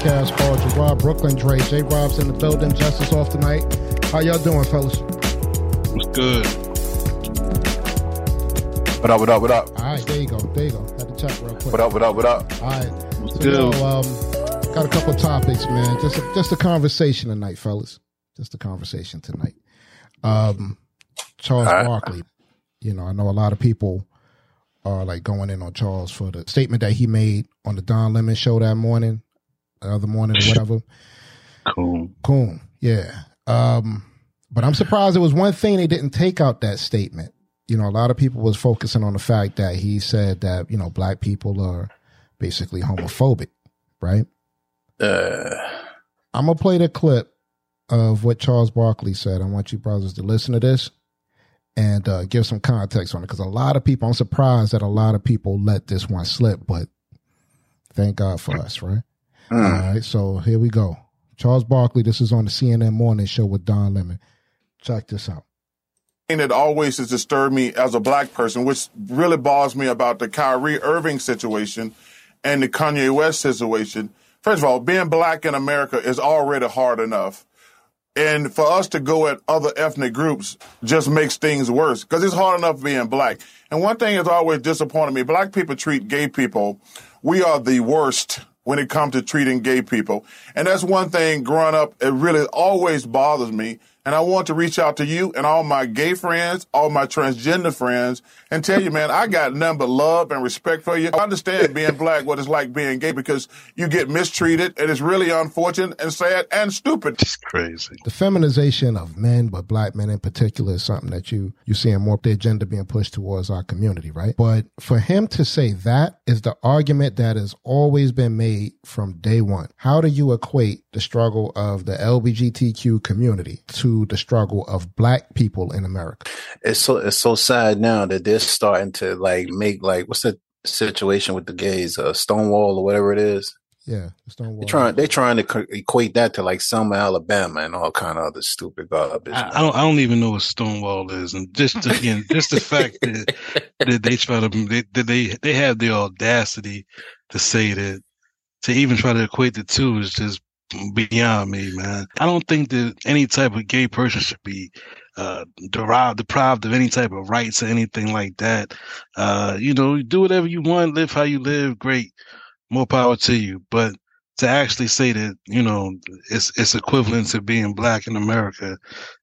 podcast called Gerard Brooklyn Dre. J Rob's in the building. Justice off tonight. How y'all doing, fellas? What's good? What up, what up, what up? All right, there you go. There you go. Had to check real quick. What up, what up, what up? All right. What's So, good? yo, um, got a couple topics, man. Just a, just a conversation tonight, fellas. Just a conversation tonight. Um, Charles All right. Barkley. You know, I know a lot of people are like going in on Charles for the statement that he made on the Don Lemon show that morning, the other morning or whatever. Cool. Cool. Yeah. Um, but I'm surprised there was one thing they didn't take out that statement. You know, a lot of people was focusing on the fact that he said that, you know, black people are basically homophobic, right? Uh, I'm gonna play the clip of what Charles Barkley said. I want you brothers to listen to this and uh, give some context on it because a lot of people. I'm surprised that a lot of people let this one slip, but thank God for us, right? All mm, right, so here we go. Charles Barkley. This is on the CNN Morning Show with Don Lemon. Check this out. thing that always has disturbed me as a black person, which really bothers me about the Kyrie Irving situation and the Kanye West situation. First of all, being black in America is already hard enough. And for us to go at other ethnic groups just makes things worse because it's hard enough being black. And one thing has always disappointed me black people treat gay people, we are the worst when it comes to treating gay people. And that's one thing growing up, it really always bothers me. And I want to reach out to you and all my gay friends, all my transgender friends, and tell you, man, I got nothing but love and respect for you. I understand being black, what it's like being gay, because you get mistreated, and it's really unfortunate and sad and stupid. It's crazy. The feminization of men, but black men in particular, is something that you you seeing more of the agenda being pushed towards our community, right? But for him to say that is the argument that has always been made from day one. How do you equate the struggle of the LGBTQ community to the struggle of black people in America? it's so it's so sad now that they're starting to like make like what's the situation with the gays, uh, Stonewall or whatever it is. Yeah, the Stonewall. They trying they're trying to co- equate that to like Selma, Alabama, and all kind of other stupid garbage. I. I don't. I don't even know what Stonewall is, and just again, just the fact that, that they try to they, that they they have the audacity to say that to even try to equate the two is just beyond me, man. I don't think that any type of gay person should be uh derived deprived of any type of rights or anything like that. Uh, you know, do whatever you want, live how you live, great. More power to you. But to actually say that, you know, it's it's equivalent to being black in America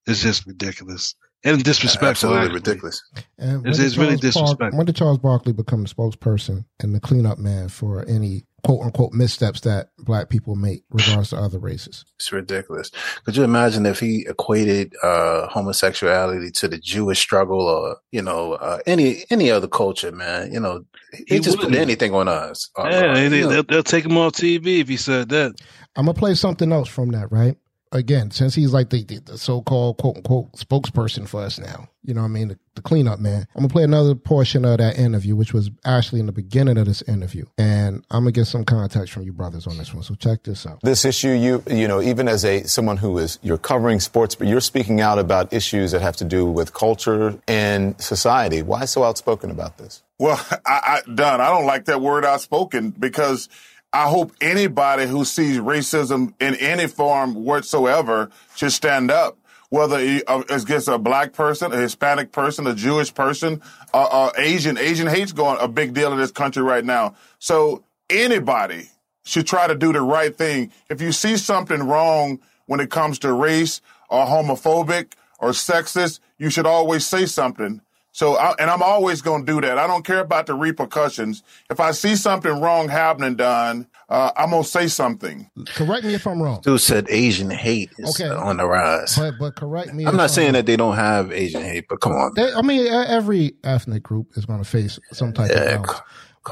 is just ridiculous. And disrespectful. Absolutely actually. ridiculous. And It's- it's really Charles Bar- disrespectful. when did Charles Barkley become the spokesperson and the cleanup man for any quote unquote missteps that black people make regards to other races? It's ridiculous. Could you imagine if he equated uh, homosexuality to the Jewish struggle or you know uh, any any other culture, man? You know, he, He just put wouldn't. anything on us. Yeah, uh, they, they'll, they'll take him off TV if he said that. I'm gonna play something else from that, right? Again, since he's like the, the, the so-called quote unquote spokesperson for us now, you know what I mean? The, the cleanup man. I'm gonna play another portion of that interview, which was actually in the beginning of this interview. And I'm gonna get some context from you brothers on this one. So check this out. this issue you you know even as a someone who is you're covering sports but you're speaking out about issues that have to do with culture and society why so outspoken about this Well, I, I Don, I don't like that word outspoken because I hope anybody who sees racism in any form whatsoever should stand up. Whether uh, it's against a black person, a Hispanic person, a Jewish person, or, or Asian. Asian hate's going a big deal in this country right now. So anybody should try to do the right thing. If you see something wrong when it comes to race or homophobic or sexist, you should always say something. So, I, and I'm always going to do that. I don't care about the repercussions. If I see something wrong happening, Don, uh, I'm going to say something. Correct me if I'm wrong. dude said Asian hate is Okay. on the rise. But but correct me. I'm if not saying wrong. that they don't have Asian hate, but come on. They, I mean, every ethnic group is going to face some type Yeah, of balance.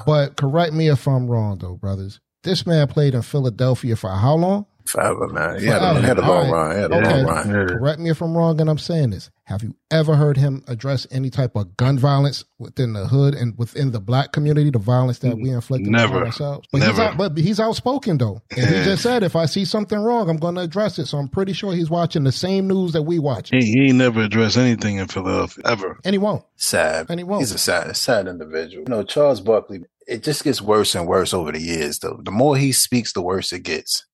But correct me if I'm wrong, though, brothers. This man played in Philadelphia for how long? Forever, man. He had a, Forever. had a long right. run. Had a Okay. long run. Yeah. Correct me if I'm wrong, and I'm saying this. Have you ever heard him address any type of gun violence within the hood and within the black community, the violence that we inflict Never. on ourselves? But he's, out, but he's outspoken, though. And he just said, if I see something wrong, I'm going to address it. So I'm pretty sure he's watching the same news that we watch. He, he ain't never addressed anything in Philadelphia ever. And he won't. Sad. And he won't. He's a sad, sad individual. You know, Charles Barkley, it just gets worse and worse over the years. Though the more he speaks, the worse it gets.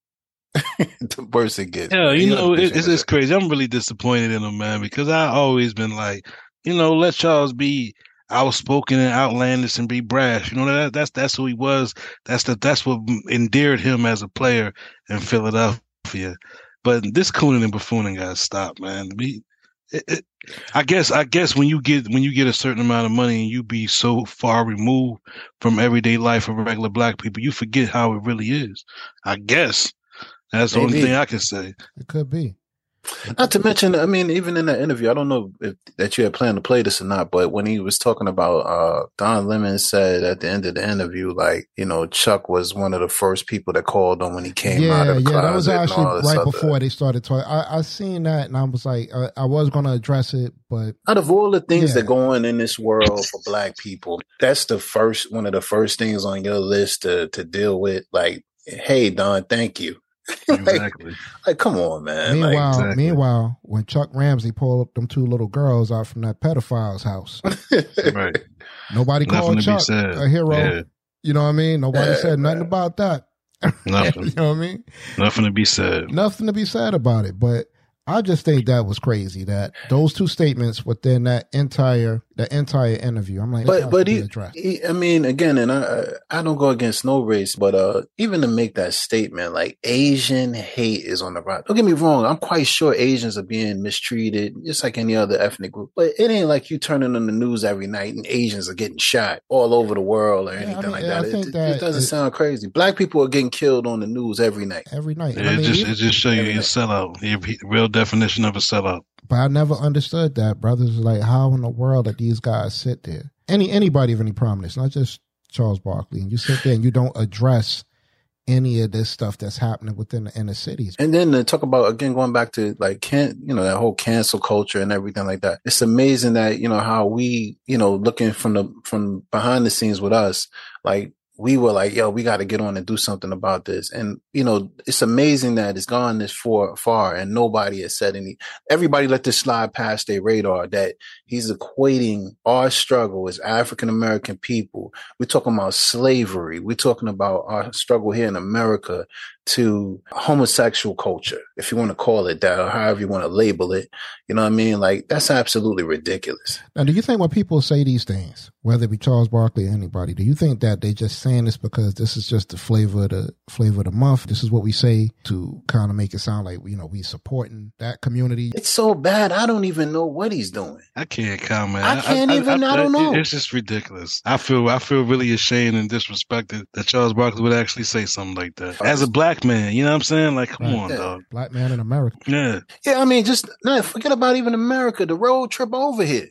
the worse it gets. Yeah, you He know, it, it's, it's crazy. I'm really disappointed in him, man, because I always been like, you know, let Charles be outspoken and outlandish and be brash. You know, that that's that's who he was. That's the that's what endeared him as a player in Philadelphia. But this cooning and buffooning got to stop, man. We, it, it, I guess I guess when you get when you get a certain amount of money and you be so far removed from everyday life of regular black people, you forget how it really is. I guess that's the only thing I can say. It could be. Not to mention, I mean, even in that interview, I don't know if that you had planned to play this or not, but when he was talking about uh Don Lemon said at the end of the interview, like, you know, Chuck was one of the first people that called him when he came out of the yeah, that was closet and actually all this right other- before they started talking. I, I seen that and I was like, uh, I was going to address it, but Out of all the things Yeah. that go on in this world for black people, that's the first one of the first things on your list to to deal with. Like, hey Don, thank you. Exactly. Like, come on, man. Like, meanwhile, exactly. meanwhile, when Chuck Ramsey pulled up them two little girls out from that pedophile's house, right. nobody Nothing called to Chuck a hero. Yeah. You know what I mean? Nobody Yeah, said nothing man. about that. you know what I mean? Nothing to be said. Nothing to be said about it. But I just think that was crazy that those two statements within that entire the entire interview. I'm like, but but he, he, I mean, again, and I I don't go against no race, but uh, even to make that statement, like Asian hate is on the rise. Don't get me wrong, I'm quite sure Asians are being mistreated, just like any other ethnic group. But it ain't like you turning on the news every night and Asians are getting shot all over the world or Yeah, I anything mean, like yeah, that. It, it- that it doesn't it- sound crazy. Black people are getting killed on the news every night. every night. And I It mean, just even- it just show you Every your night. sellout. The real definition of a sellout. But I never understood that. Brothers like, how in the world that these guys sit there? Any anybody of any prominence, not just Charles Barkley, and you sit there and you don't address any of this stuff that's happening within the inner cities. And then to talk about again going back to like can you know that whole cancel culture and everything like that. It's amazing that you know how we you know looking from the from behind the scenes with us like we were like yo we got to get on and do something about this. And you know it's amazing that it's gone this far far and nobody has said any everybody let this slide past their radar that he's equating our struggle as African American people. We're talking about slavery. We're talking about our struggle here in America to homosexual culture, if you want to call it that, or however you want to label it. You know what I mean? Like that's absolutely ridiculous. Now, do you think when people say these things, whether it be Charles Barkley or anybody, do you think that they're just saying this because this is just the flavor of the flavor of the month? This is what we say to kind of make it sound like you know we supporting that community. It's so bad. I don't even know what he's doing. I can't comment. I can't even- I don't know. It's just ridiculous. I feel I feel really ashamed and disrespected that Charles Barkley would actually say something like that as a black man. You know what I'm saying? Like, come Right. on, Yeah. dog. Black man in America. Yeah, Yeah, I mean, just no, forget about even America. The road trip over here.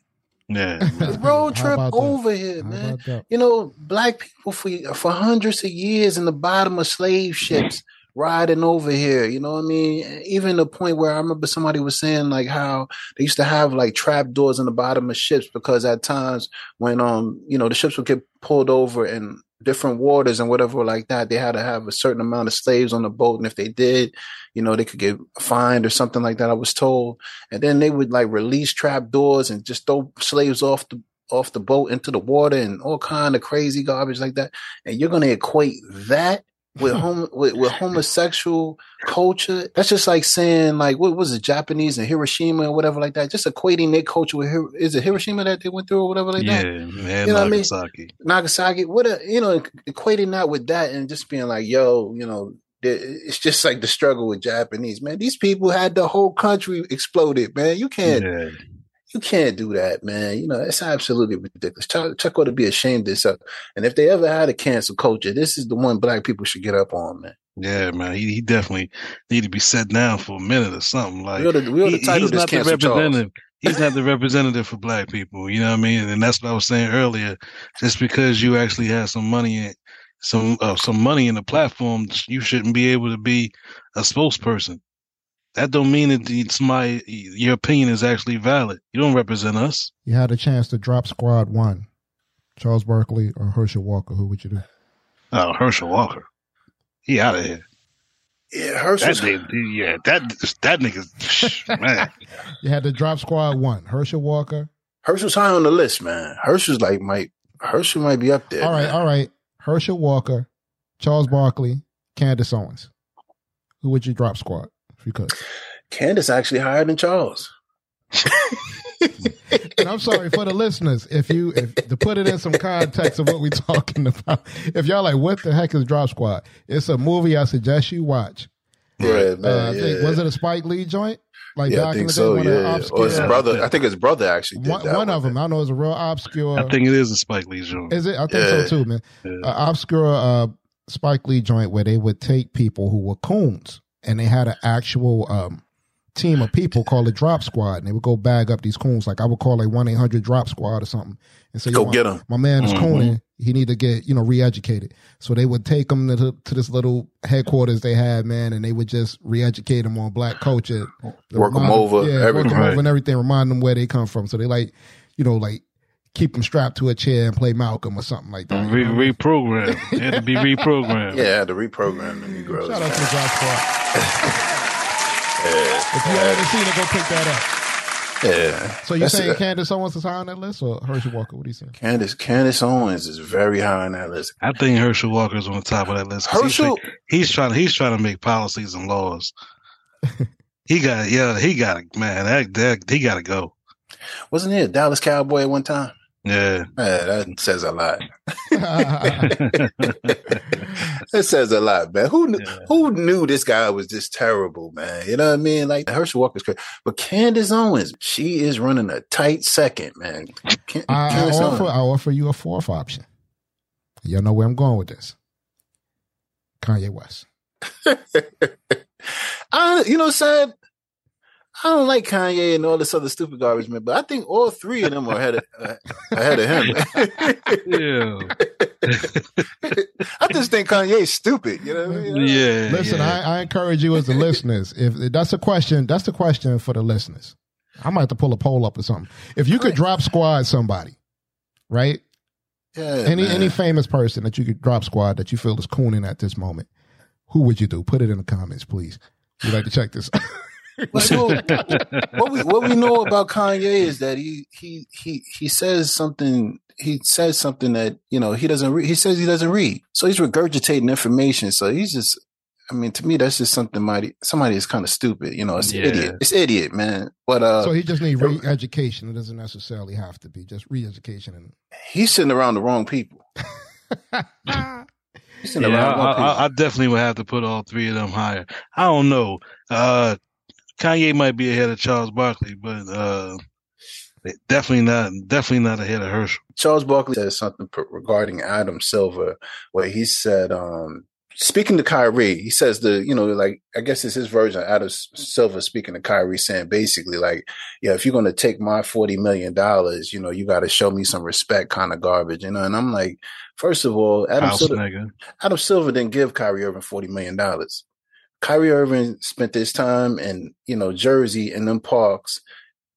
yeah. The road trip about that? over here, How man. You know, black people for for hundreds of years in the bottom of slave ships riding over here. You know what I mean? Even the point where I remember somebody was saying like how they used to have like trap doors in the bottom of ships because at times when um you know the ships would get pulled over in different waters and whatever like that, they had to have a certain amount of slaves on the boat, and if they did, you know, they could get fined or something like that. I was told, and then they would like release trap doors and just throw slaves off the off the boat into the water and all kind of crazy garbage like that. And you're going to equate that with home with, with homosexual culture. That's just like saying like what was it, Japanese and Hiroshima or whatever like that. Just equating their culture with is it Hiroshima that they went through or whatever like yeah, that. man, You know what I mean? Nagasaki. Nagasaki, what a you know, equating that with that and just being like, yo, you know, it's just like the struggle with Japanese man. These people had the whole country exploded, man. You can't Yeah, you can't do that, man. You know, it's absolutely ridiculous. Chuck, Chuck ought to be ashamed of himself. And if they ever had a cancel culture, this is the one black people should get up on, man. yeah, man. He, he definitely need to be set down for a minute or something. Like we ought to, we ought to he- title he's this not the cancel representative. He's not the representative for black people. You know what I mean? And that's what I was saying earlier. Just because you actually have some money in some uh, some money in the platform, you shouldn't be able to be a spokesperson. That don't mean that it's my your opinion is actually valid. You don't represent us. You had a chance to drop squad one, Charles Barkley or Herschel Walker. Who would you do? Oh, Herschel Walker, he out of here. Yeah, That nigga, yeah, that that nigga, man. You had to drop squad one, Herschel Walker. Herschel's high on the list, man. Herschel's like might Herschel might be up there. All right, man. all right. Herschel Walker, Charles Barkley, Candace Owens. Who would you drop squad if you? Candace actually higher than Charles. and I'm sorry for the listeners if you if to put it in some context of what we're talking about. If y'all like, what the heck is Drop Squad? It's a movie I suggest you watch. Yeah, man. Uh, I yeah. think, was it a Spike Lee joint? Like yeah, I think the day, so. one of the Yeah, or his brother. I think his brother actually did one, that. one of them. I know it's a real obscure. I think it is a Spike Lee joint. Is it? I think Yeah. so too, man. Yeah. Uh, obscure uh, Spike Lee joint where they would take people who were coons and they had an actual um, team of people called a Drop Squad, and they would go bag up these coons. Like I would call a one eight hundred Drop Squad or something, and say, Go "Yo, my- get 'em." My man is Mhm. cooning. He need to get you know re-educated." So they would take him to, to this little headquarters they had, man, and they would just re-educate him on black culture, Work 'em Remind over, yeah, work 'em everything. over Right. and everything. Remind them where they come from. So they like, you know, like keep them strapped to a chair and play Malcolm or something like that. Re- reprogrammed. It had to be reprogrammed. Yeah, I had to reprogram the Negroes. Shout out to the Drop Squad. Yeah, If you haven't seen it, go pick that up. yeah. So you're saying it. Candace Owens is high on that list, or Herschel Walker? What are you saying? Candace Candace Owens is very high on that list. I think Herschel Walker is on the top of that list. 'cause he's Herschel, like- He's, trying. He's trying to make policies and laws. he got. Yeah, he got it, man. That, that he got to go. wasn't he a Dallas Cowboy at one time? Yeah. Yeah, that says a lot. It says a lot, man. Who knew, Yeah. who knew this guy was this terrible, man? You know what I mean? Like Herschel Walker's crazy, but Candace Owens, she is running a tight second, man. Can, I, I offer, I offer you a fourth option. Y'all know where I'm going with this. Kanye West. I, you know, sad. I don't like Kanye and all this other stupid garbage, man. But I think all three of them are ahead of, uh, ahead of him. I just think Kanye's stupid. You know what I mean? Yeah. Listen, yeah. I, I encourage you as the listeners. If that's a question, that's the question for the listeners. I might have to pull a poll up or something. If you could drop squad somebody, right? Yeah, any man. any famous person that you could drop squad that you feel is cooning at this moment, who would you do? Put it in the comments, please. We'd like to check this. out. Well, what we what we know about Kanye is that he he he he says something. He says something that you know he doesn't. Re- he says he doesn't read, so he's regurgitating information. So he's just. I mean, to me, that's just something. Mighty, somebody is kind of stupid. You know, it's Yeah. idiot. It's idiot, man. But uh, so he just need re-education. It doesn't necessarily have to be just re-education. And he's sitting around the wrong people. He's sitting Yeah, around I, the wrong people. I, I definitely would have to put all three of them higher. I don't know. Uh, Kanye might be ahead of Charles Barkley, but uh, definitely not. Definitely not ahead of Herschel. Charles Barkley said something regarding Adam Silver, where he said, um, speaking to Kyrie, he says the, you know, like I guess it's his version of Adam Silver speaking to Kyrie, saying basically like, yeah, if you're gonna take my forty million dollars, you know, you got to show me some respect, kind of garbage, you know. And I'm like, first of all, Adam House Silver, nigga. Adam Silver didn't give Kyrie Irving forty million dollars. Kyrie Irving spent his time in you know Jersey and them parks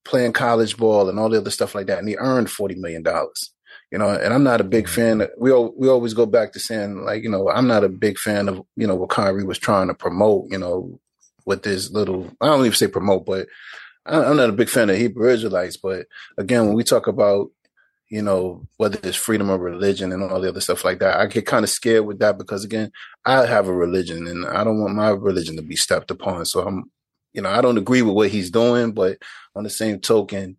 playing college ball and all the other stuff like that, and he earned forty million dollars. You know, and I'm not a big mm-hmm. fan. Of, we al- we always go back to saying like you know I'm not a big fan of you know what Kyrie was trying to promote. You know, with this little I don't even say promote, but I'm not a big fan of Hebrew Israelites. But again, when we talk about you know, whether it's freedom of religion and all the other stuff like that. I get kind of scared with that because again, I have a religion and I don't want my religion to be stepped upon. So I'm, you know, I don't agree with what he's doing, but on the same token,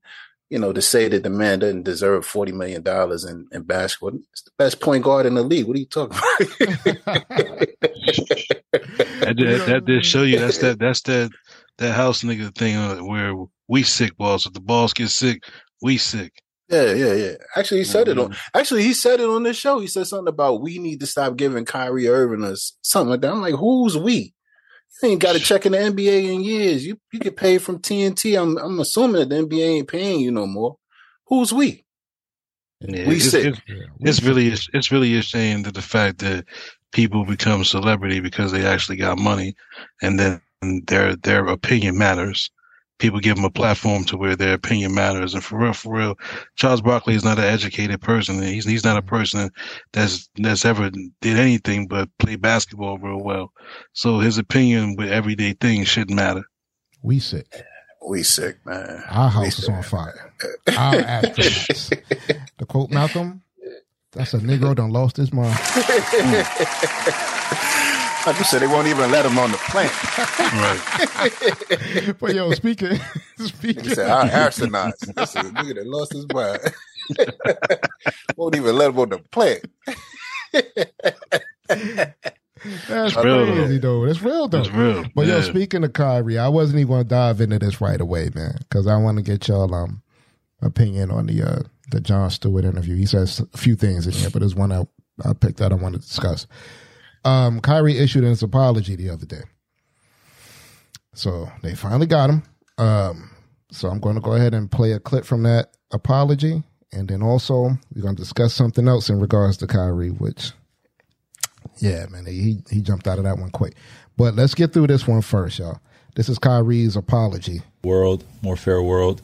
you know, to say that the man doesn't deserve forty million dollars in, in basketball, it's the best point guard in the league. What are you talking about? That, that, that just show you that's that that's that that house nigga thing uh, where we sick balls. If the balls get sick, we sick. Yeah, yeah, yeah. Actually, he said it Mm-hmm. on. Actually, he said it on this show. He said something about we need to stop giving Kyrie Irving us something like that. I'm like, who's we? You ain't got a check in the NBA in years. You you get paid from TNT. I'm I'm assuming that the NBA ain't paying you no more. Who's we? Yeah, We it's, sick. it's, it's really it's really a shame that the fact that people become celebrity because they actually got money, and then their their opinion matters. People give them a platform to where their opinion matters, and for real, for real, Charles Barkley is not an educated person. He's he's not a mm-hmm. person that's that's ever did anything but play basketball real well. So his opinion with everyday things shouldn't matter. we sick. We sick, man. Our We house is sick. on fire. Our astronauts. to quote Malcolm, That's a Negro done lost his mind. Like you said, they won't even let him on the plane. Right. but yo, speaking, speaking. He said, "I arsonized." This is a nigga that lost his mind. won't even let him on the plane. That's real, crazy though. That's real though. That's real. But yo, speaking of Kyrie, I wasn't even gonna dive into this right away, man, because I want to get y'all um opinion on the uh the Jon Stewart interview. He says a few things in here, but there's one I I picked out I want to discuss. Um, Kyrie issued his apology the other day, so they finally got him. Um, so I'm going to go ahead and play a clip from that apology, and then also we're going to discuss something else in regards to Kyrie, which yeah, man, he he jumped out of that one quick. But let's get through this one first, y'all. This is Kyrie's apology. world, more fair world.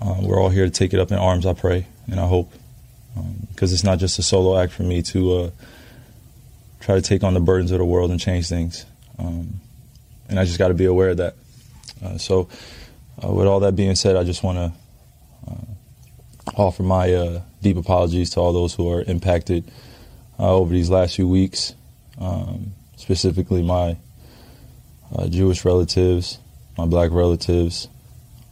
Um, we're all here to take it up in arms, I pray, and I hope. Because it's not just a solo act for me to uh, try to take on the burdens of the world and change things. Um, and I just got to be aware of that. Uh, so, uh, with all that being said, I just want to uh, offer my uh, deep apologies to all those who are impacted uh, over these last few weeks, um, specifically my uh, Jewish relatives, my black relatives,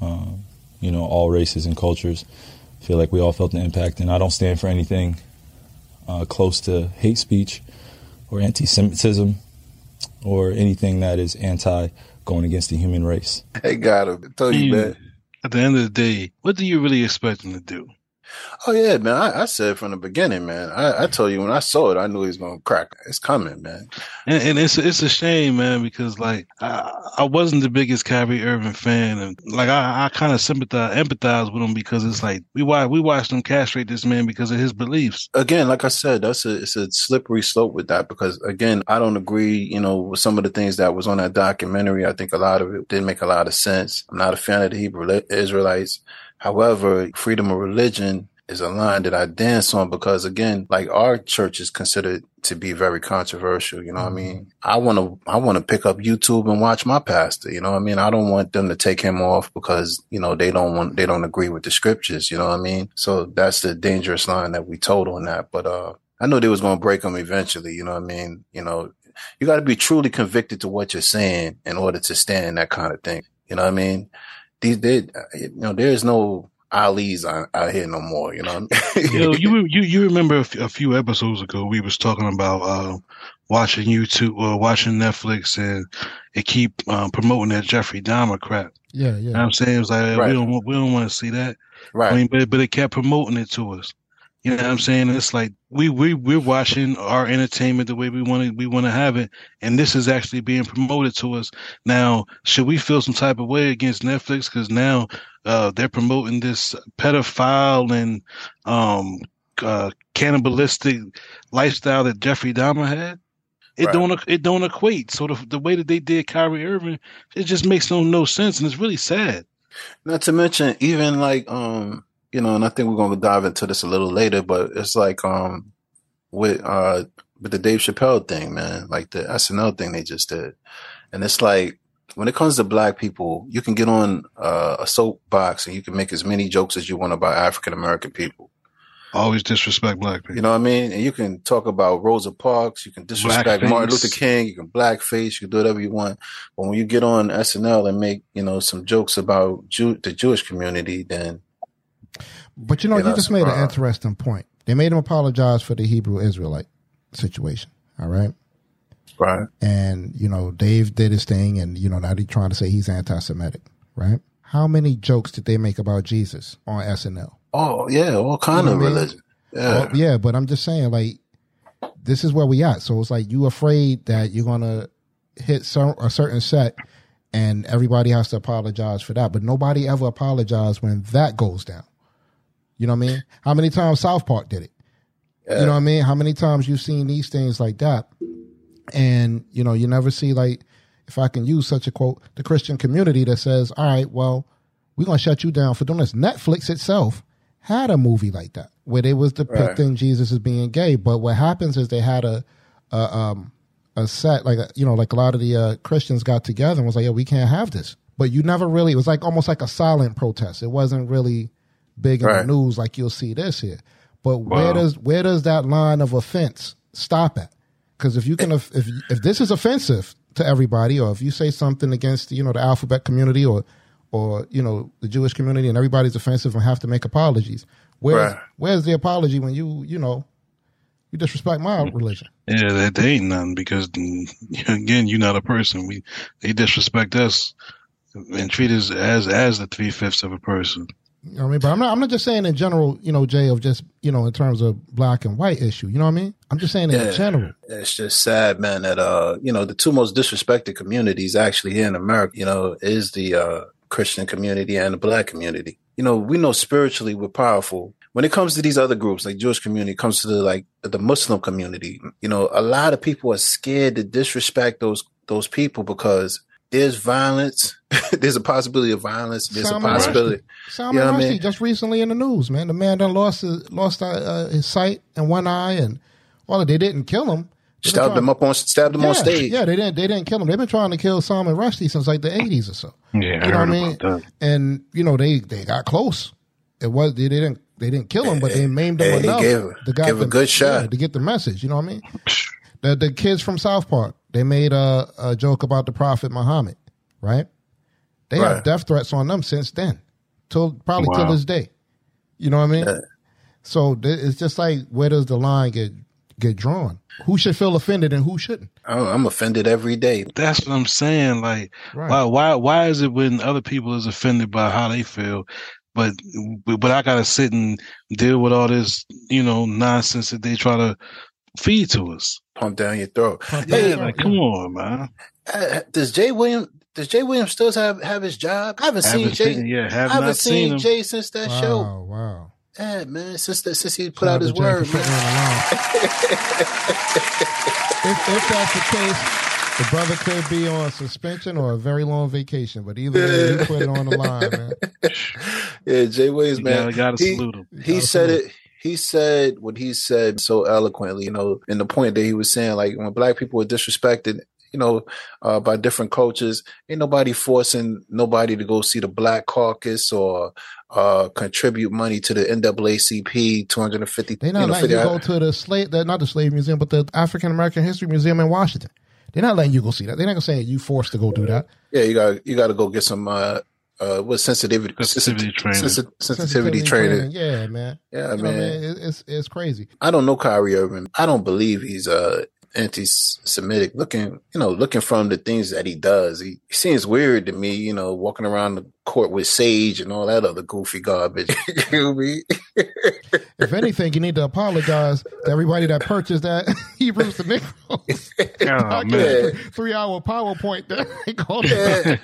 um, you know, all races and cultures. I feel like we all felt the impact, and I don't stand for anything close to hate speech or anti-Semitism or anything that is anti going against the human race. They got him. I told you, You- man. At the end of the day, what do you really expect them to do? Oh yeah, man. I, I said from the beginning, man. I, I told you when I saw it, I knew he was gonna crack. It's coming, man. And, and it's it's a shame, man, because like I, I wasn't the biggest Kyrie Irving fan, and like I, I kind of sympathize, empathize with him because it's like we watch we watched him castrate this man because of his beliefs. Again, like I said, that's a it's a slippery slope with that because again, I don't agree, you know, with some of the things that was on that documentary. I think a lot of it didn't make a lot of sense. I'm not a fan of the Hebrew Israelites. However, freedom of religion is a line that I dance on because again, like our church is considered to be very controversial. You know what I mean? I want to, I want to pick up YouTube and watch my pastor. You know what I mean? I don't want them to take him off because, you know, they don't want, they don't agree with the scriptures. You know what I mean? So that's the dangerous line that we told on that. But, uh, I knew they was going to break them eventually. You know what I mean? You know, you got to be truly convicted to what you're saying in order to stand that kind of thing. You know what I mean? These, they, you know, there's no, Ali's out, out here no more, you know. You know, you you you remember a, f- a few episodes ago we was talking about uh, watching YouTube or watching Netflix and it keep um, promoting that Jeffrey Dahmer crap. Yeah, You know yeah. what I'm saying? It was like Right. we don't want- we don't want to see that. right. I mean, but but it kept promoting it to us. You know what I'm saying? It's like we we we're watching our entertainment the way we want to we want to have it, and this is actually being promoted to us. Now, should we feel some type of way against Netflix because now uh, they're promoting this pedophile and um, uh, cannibalistic lifestyle that Jeffrey Dahmer had? It Right. don't it don't equate. So the the way that they did Kyrie Irving, it just makes no no sense, and it's really sad. Not to mention, even like, um, you know, and I think we're gonna dive into this a little later, but it's like, um, with uh, with the Dave Chappelle thing, man, like the SNL thing they just did, and it's like when it comes to black people, you can get on uh, a soapbox and you can make as many jokes as you want about African American people. Always disrespect black people. You know what I mean? And you can talk about Rosa Parks, you can disrespect Blackface. Martin Luther King, you can blackface, you can do whatever you want. But when you get on SNL and make, you know, some jokes about Jew- the Jewish community, then But you know, you just made an interesting point. They made him apologize for the Hebrew Israelite situation. All right. right, And, you know, Dave did his thing and, you know, now they're trying to say he's anti Semitic, right? How many jokes did they make about Jesus on SNL? oh yeah, all kind You of know I mean? religion. Yeah, Well, yeah, but I'm just saying, like, this is where we at. So it's like you afraid that you're gonna hit some, a certain set, and everybody has to apologize for that. But nobody ever apologized when that goes down. You know what I mean? How many times South Park did it? You know what I mean? How many times you've seen these things like that? And you know, you never see like, if I can use such a quote, the Christian community that says, "All right, well, we're gonna shut you down for doing this." Netflix itself had a movie like that where they was depicting Jesus as being gay, but what happens is they had a, a um a set like you know like a lot of the uh, Christians got together and was like, "Yeah, we can't have this." But you never really it was like almost like a silent protest. It wasn't really big in Right. the news like you'll see this here. But where does where does that line of offense stop at? Because if you can, if if this is offensive to everybody, or if you say something against you know the alphabet community or or you know the Jewish community, and everybody's offensive and have to make apologies, where's Right. where's the apology when you you know you disrespect my religion? Yeah, that they ain't nothing because again, you're not a person. We they disrespect us and treat us as as the three fifths of a person. You know what I mean? But I'm not I'm not just saying in general, you know, Jay, of just you know in terms of black and white issue. You know what I mean? I'm just saying in Yeah. general. It's just sad, man, that uh, you know, the two most disrespected communities actually here in America, you know, is the uh Christian community and the black community. You know, we know spiritually we're powerful. When it comes to these other groups, like Jewish community, it comes to the like the Muslim community, you know, a lot of people are scared to disrespect those those people because there's violence, there's a possibility of violence, there's Salman a possibility. Salman You know what I Rushdie mean? just recently in the news, man. The man done lost his, lost uh, uh, his sight and one eye, and well, they didn't kill him. They Stabbed trying- them up on stabbed them yeah, on stage. Yeah, they didn't. They didn't kill him. They've been trying to kill Salman Rushdie since like the '80s or so. Yeah, I You know heard what I mean? that. And you know they they got close. It was they didn't they didn't kill him, but they maimed him Hey, he enough. gave- to got gave a good shot. yeah, to get the message. You know what I mean? The the kids from South Park they made a, a joke about the Prophet Muhammad, right? They have death threats on them since then, till probably till this day. You know what I mean? Yeah. So th- it's just like where does the line get get drawn? Who should feel offended and who shouldn't? I'm I'm offended every day. That's what I'm saying. Like, Right. why, why, why is it when other people is offended by how they feel, but, but I gotta sit and deal with all this, you know, nonsense that they try to feed to us? Pump down your throat. Pump Hey, down Like, come on, man. Uh, does Jay Williams does Jay Williams still have have his job? I haven't seen Haven't Jay. seen, yeah, I have haven't not seen, seen. Jay since that Wow, show. wow. Yeah, man. Since that since he put Shout out his to Jay for word, man. it on the line. if, if that's the case, the brother could be on suspension or a very long vacation, but either way, he put it on the line, man. Yeah, Jay Williams, You man. gotta, gotta he, salute him. he Gotta said salute. it. He said what he said so eloquently, you know, in the point that he was saying, like when black people are disrespected, you know, uh, by different cultures, ain't nobody forcing nobody to go see the Black Caucus or uh, contribute money to the NAACP, two hundred and fifty. They're not letting you go to the slave, the, not the slave museum, but the African American History Museum in Washington. They're not letting you go see that. They're not gonna say you forced to go do that. Yeah, you got you got to go get some uh uh what sensitivity Sensitivity training. sensi- sensitivity, training. Yeah, man. Yeah, You know I man. mean? It- It's it's crazy. I don't know Kyrie Irving. I don't believe he's uh anti-Semitic. Looking, you know, looking from the things that he does, he, he seems weird to me. You know, walking around the court with sage and all that other goofy garbage. you know what I mean? If anything, you need to apologize to everybody that purchased that Hebrews to Negroes Oh, man. three hour PowerPoint that they called it.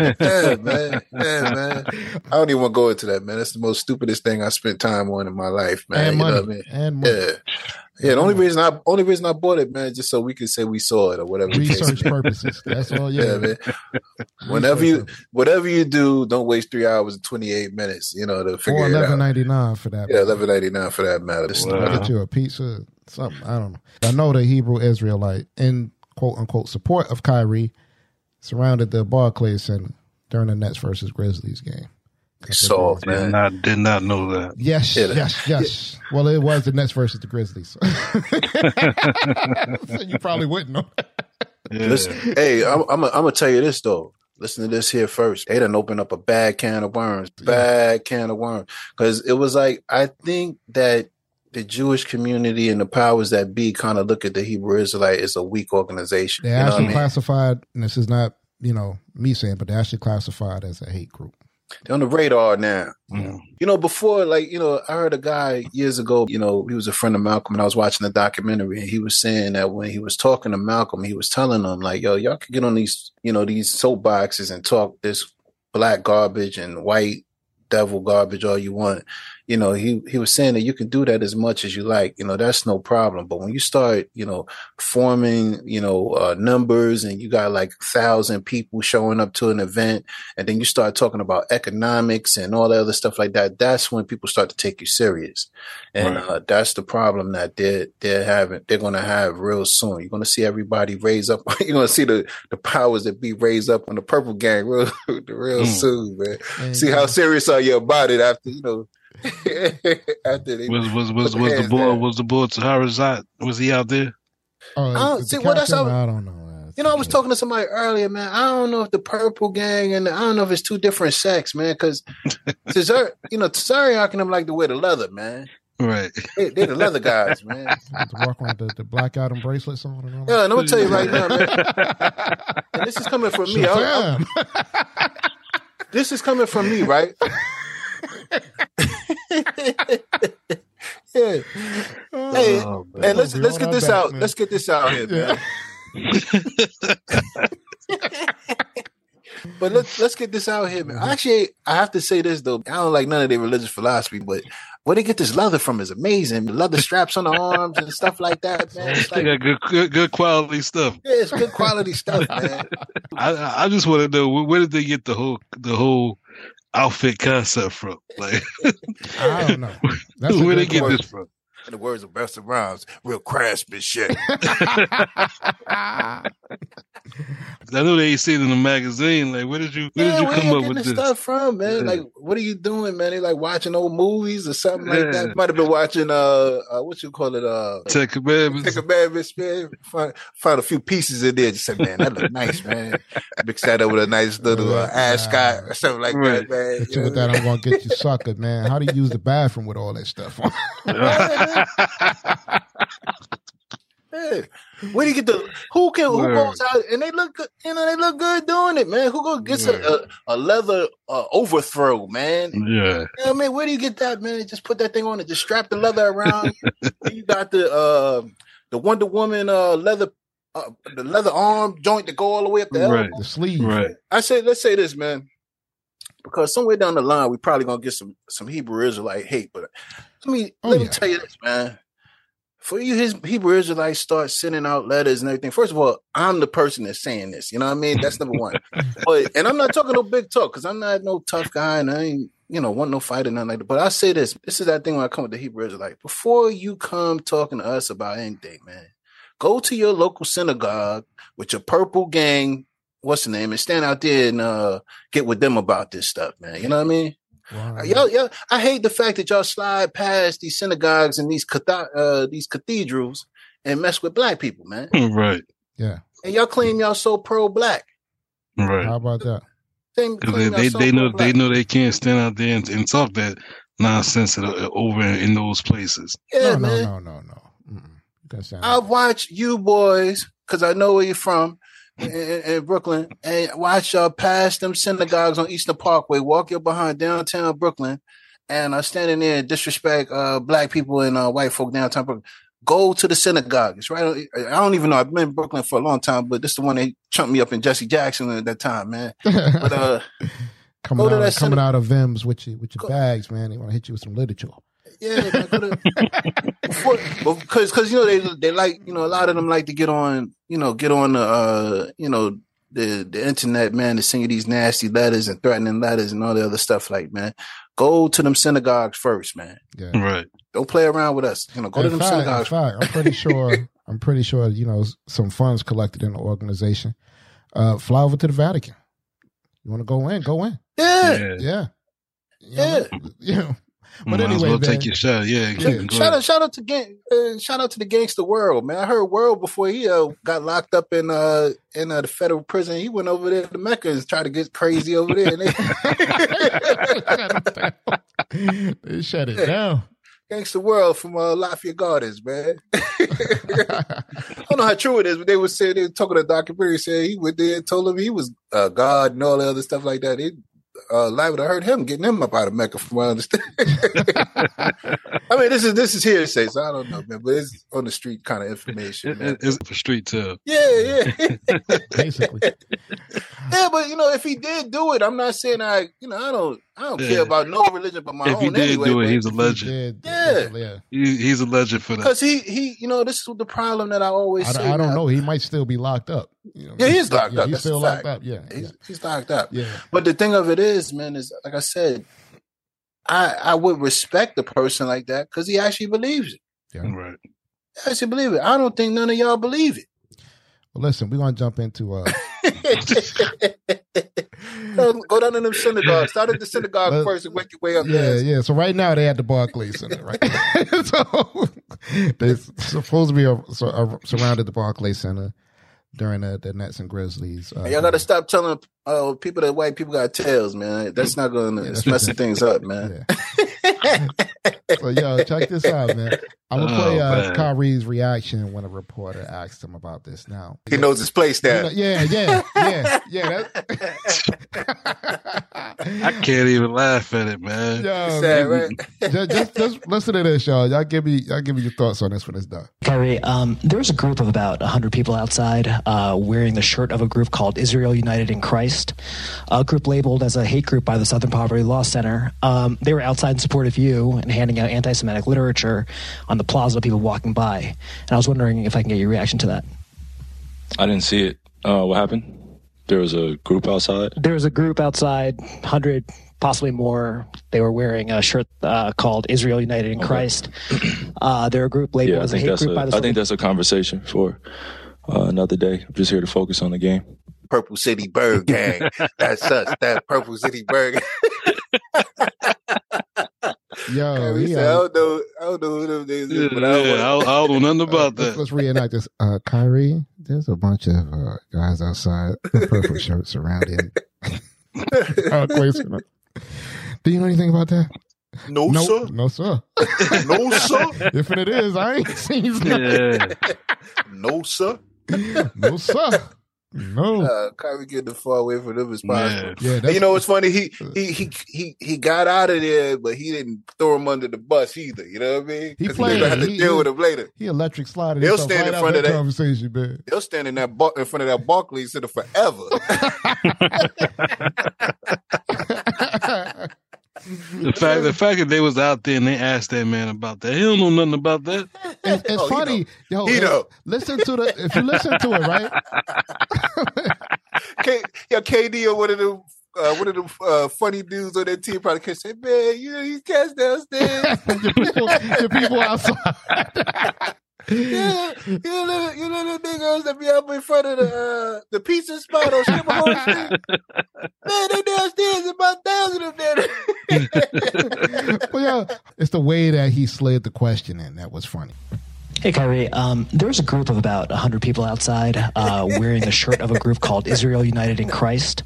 yeah, yeah, man. Yeah, man. I don't even want to go into that, man. That's the most stupidest thing I spent time on in my life, man. And you money. know what I mean? And money. Yeah. Yeah, the only reason I only reason I bought it, man, just so we could say we saw it or whatever. Research purposes. That's all. Yeah, Yeah, man. Whenever you whatever you do, don't waste three hours and twenty eight minutes, you know, to or figure it eleven out. ninety nine for that. Yeah, eleven ninety nine for that matter. Wow. Get you a pizza, something. I don't know. I know the Hebrew Israelite in quote unquote support of Kyrie surrounded the Barclays Center during the Nets versus Grizzlies game. Soft, Did man. not, did not know that. Yes, Yeah. yes, yes. Well, it was the Nets versus the Grizzlies. so you probably wouldn't know. Yeah. Listen, hey, I'm I'm I'm gonna tell you this though. Listen to this here first. They done open up a bad can of worms, bad can of worms. Because it was like I think that the Jewish community and the powers that be kind of look at the Hebrew Israelite as a weak organization. They you know what I actually mean? classified, and this is not you know me saying, but they actually classified as a hate group. They're on the radar now. Mm. You know, before, like, you know, I heard a guy years ago, you know, he was a friend of Malcolm and I was watching the documentary and he was saying that when he was talking to Malcolm, he was telling him, like, yo, y'all can get on these, you know, these soapboxes and talk this black garbage and white devil garbage all you want. You know, he, he was saying that you can do that as much as you like. You know, that's no problem. But when you start, you know, forming, you know, uh, numbers and you got like thousand people showing up to an event and then you start talking about economics and all that other stuff like that, that's when people start to take you serious. And Right. uh, that's the problem that they're they're having they're gonna have real soon. You're gonna see everybody raise up you're gonna see the, the powers that be raised up on the purple gang real real Mm. soon, man. And, See how serious are you about it after, you know, After they Was was was the was the boy down. was the boy Taharazat? Was he out there? Oh, don't- see, the well, that's captain? how- I don't know. You know, I was talking to somebody earlier, man. I don't know if the purple gang and the, I don't know if it's two different sects, man. Because Cesar, you know, Cesariak and them like to wear the leather, man. Right. They, they're the leather guys, man. to walk around the, the Black Adam bracelets on and all Yeah, and I'm gonna tell you right now, man. And this is coming from me. I- I- Shazam! this is coming from me, right? Yeah. Hey, Oh, man. hey, let's let's get this back, out. man. Let's get this out here, man. But let's let's get this out here, man. Mm-hmm. Actually, I have to say this though. I don't like none of their religious philosophy, but where they get this leather from is amazing. Leather straps on the arms and stuff like that, man. It's They got good, good good quality stuff. yeah, it's good quality stuff, man. I I I just want to know where, where did they get the whole the whole outfit concept from? Like I don't know. That's where they good get this from? In the words of Busta Rhymes, real craftsmanship. I know they see it in the magazine. Like, where did you where Yeah, did you where come you up with this this? stuff from, man? Yeah. Like, what are you doing, man? They like watching old movies or something like Yeah. that. Might have been watching uh, uh what you call it, uh Ten Commandments. Take a bad bitch, man. Find, find a few pieces in there. Just say, man, that look nice, man. Mix that up with a nice little uh, ascot or something like Right. that, man. So with that, I'm gonna get you suckered, man. How do you use the bathroom with all that stuff on? Yeah. Where do you get the who can who Word. goes out and they look good, you know they look good doing it, man. Who go gets a, a, a leather uh, overthrow, man? yeah. You know what I mean, where do you get that, man? Just put that thing on it. Just strap the leather around. you got the uh, the Wonder Woman uh, leather, uh, the leather arm joint to go all the way up the elbow. The sleeve. Right. I say, let's say this, man, because somewhere down the line we probably gonna get some some Hebrew Israelite hate. But let me Oh, let me tell you this, man. For you, his Hebrew Israelites start sending out letters and everything. First of all, I'm the person that's saying this. You know what I mean? That's number one. but and I'm not talking no big talk because I'm not no tough guy and I ain't you know want no fight or nothing like that. But I say this. This is that thing when I come with the Hebrew Israelite. Before you come talking to us about anything, man, go to your local synagogue with your purple gang. What's the name? And stand out there and uh, get with them about this stuff, man. You know what I mean? Wow. Yo, yo, I hate the fact that y'all slide past these synagogues and these catha- uh, these cathedrals and mess with black people, man. Right. Yeah. And y'all claim y'all so pro black. Right. How about that? Claim, Because claim they, they, so they know pro-black. they know they can't stand out there and, and talk that nonsense at- over in, in those places. Yeah, no, man. no, no, no, no. I've watched you boys because I know where you're from in, in- Brooklyn, and watch y'all pass them synagogues on Eastern Parkway, walk your behind downtown Brooklyn, and uh, standing there and disrespect uh, black people and uh, white folk downtown Brooklyn. Go to the synagogue. It's right. I don't even know. I've been in Brooklyn for a long time, but this is the one they chunked me up in Jesse Jackson at that time, man. But uh, coming out, coming out of Vims with your with your Go- bags, man. They want to hit you with some literature. Yeah, man, go to, before, because because you know they they like you know a lot of them like to get on you know get on the uh you know the the internet man to send you these nasty letters and threatening letters and all the other stuff like man go to them synagogues first man Yeah. Right. don't play around with us you know go to in them fact, in synagogues fact, I'm pretty sure. I'm pretty sure. You know, some funds collected in the organization. Uh, fly over to the Vatican. You want to go in? Go in. yeah Yeah. Yeah. Yeah. You know, But Might as anyway, well man. take your shot. Yeah. Yeah. Shout out, shout out to gang, uh, shout out to the gangster world, man. I heard world before he uh, got locked up in uh in uh, the federal prison. He went over there to Mecca and tried to get crazy over there. And they, they shut it down. gangster world from uh, Lafayette Gardens, man. I don't know how true it is, but they were saying they were talking to Dr. Perry saying he went there and told him he was uh, God and all the other stuff like that. It, uh, live would have heard him getting him up out of Mecca, from what I understand. I mean, this is this is hearsay, so I don't know, man. But it's on the street kind of information, man. It's for street too. Yeah, yeah, Basically. yeah. But you know, if he did do it, I'm not saying I, you know, I don't, I don't Yeah. care about no religion but my If own. he did anyway, do it, man. he's a If he legend. did, Yeah. yeah. He, he's a legend for that. Because he, he, you know, this is the problem that I always I, say. don't- I don't now. know. He might still be locked up. You know, Yeah, he's locked yeah, up. He's That's still locked up. Yeah. He's, he's locked up. Yeah. But the thing of it is, man, is like I said, I I would respect a person like that because he actually believes it. yeah. Right. He actually believe it. I don't think none of y'all believe it. Well, listen, we're gonna jump into uh. Go down to them synagogues. Start at the synagogue But- first and work your way up Yeah, there. yeah. So right now they at the Barclays Center, right? so they supposed to be so, uh, surrounded the Barclays Center during the, the Nets and Grizzlies. Uh, Y'all got to stop telling uh, people that white people got tails, man. That's not to. It's messing things up, man. Yeah. so yo, check this out, man. I'm gonna Oh, play uh, man. Kyrie's reaction when a reporter asked him about this. Now He knows his place You now. know- yeah, yeah, yeah, yeah. I can't even laugh at it, man. yo, Sad, right? just, just, just listen to this, y'all. Y'all give me, y'all give me your thoughts on this when it's done. Kyrie, um, there's a group of about 100 people outside uh, wearing the shirt of a group called Israel United in Christ, a group labeled as a hate group by the Southern Poverty Law Center. Um, they were outside in support of you and handing out anti Semitic literature on the plaza, people walking by. And I was wondering if I can get your reaction to that. I didn't see it. Uh, what happened? There was a group outside. There was a group outside, 100, possibly more. They were wearing a shirt uh, called Israel United in Christ. Uh, they're a group labeled Yeah, I as a think hate that's group a, by the I think that's a conversation for uh, another day. I'm just here to focus on the game. Purple City Byrd Gang. That's us. That Purple City Byrd. Yo, Kyrie he, said, I uh, don't know. I don't know who them niggas Yeah, is, but I don't I. I don't know nothing about let's, that. let's reenact this. Uh, Kyrie, there's a bunch of uh, guys outside with purple shirts surrounding. Barclays Center. Do you know anything about that? No, no, sir. no, sir. No, sir. if it is, I ain't seen nothing. Yeah. No, sir. No, sir. No. Uh, Kyrie getting the far away from them as possible. Yeah, And you know what's funny? He he he he he got out of there, but he didn't throw him under the bus either. You know what I mean? He played. have to He- deal he- with him later. he electric slided He'll stand right in front of that- conversation, man. He'll stand in that bar- in front of that Barclays Center forever. The fact, the fact that they was out there and they asked that man about that, he don't know nothing about that. It's, it's Oh, he funny, yo. He if- know. Listen to the if you listen to it, right? K, yeah, KD or one of them. Uh, one of the uh, funny dudes on that team probably can say, "Man, you know these cats downstairs. your people, your people outside. yeah, you know, little- you know the niggas that be up in front of the uh, the pizza spot on Schimmel Street. Man, they downstairs about thousand of them. well, yeah, it's the way that he slid the question in that was funny. Hey, Kyrie. Um, there's a group of about 100 people outside uh, wearing the shirt of a group called Israel United in Christ,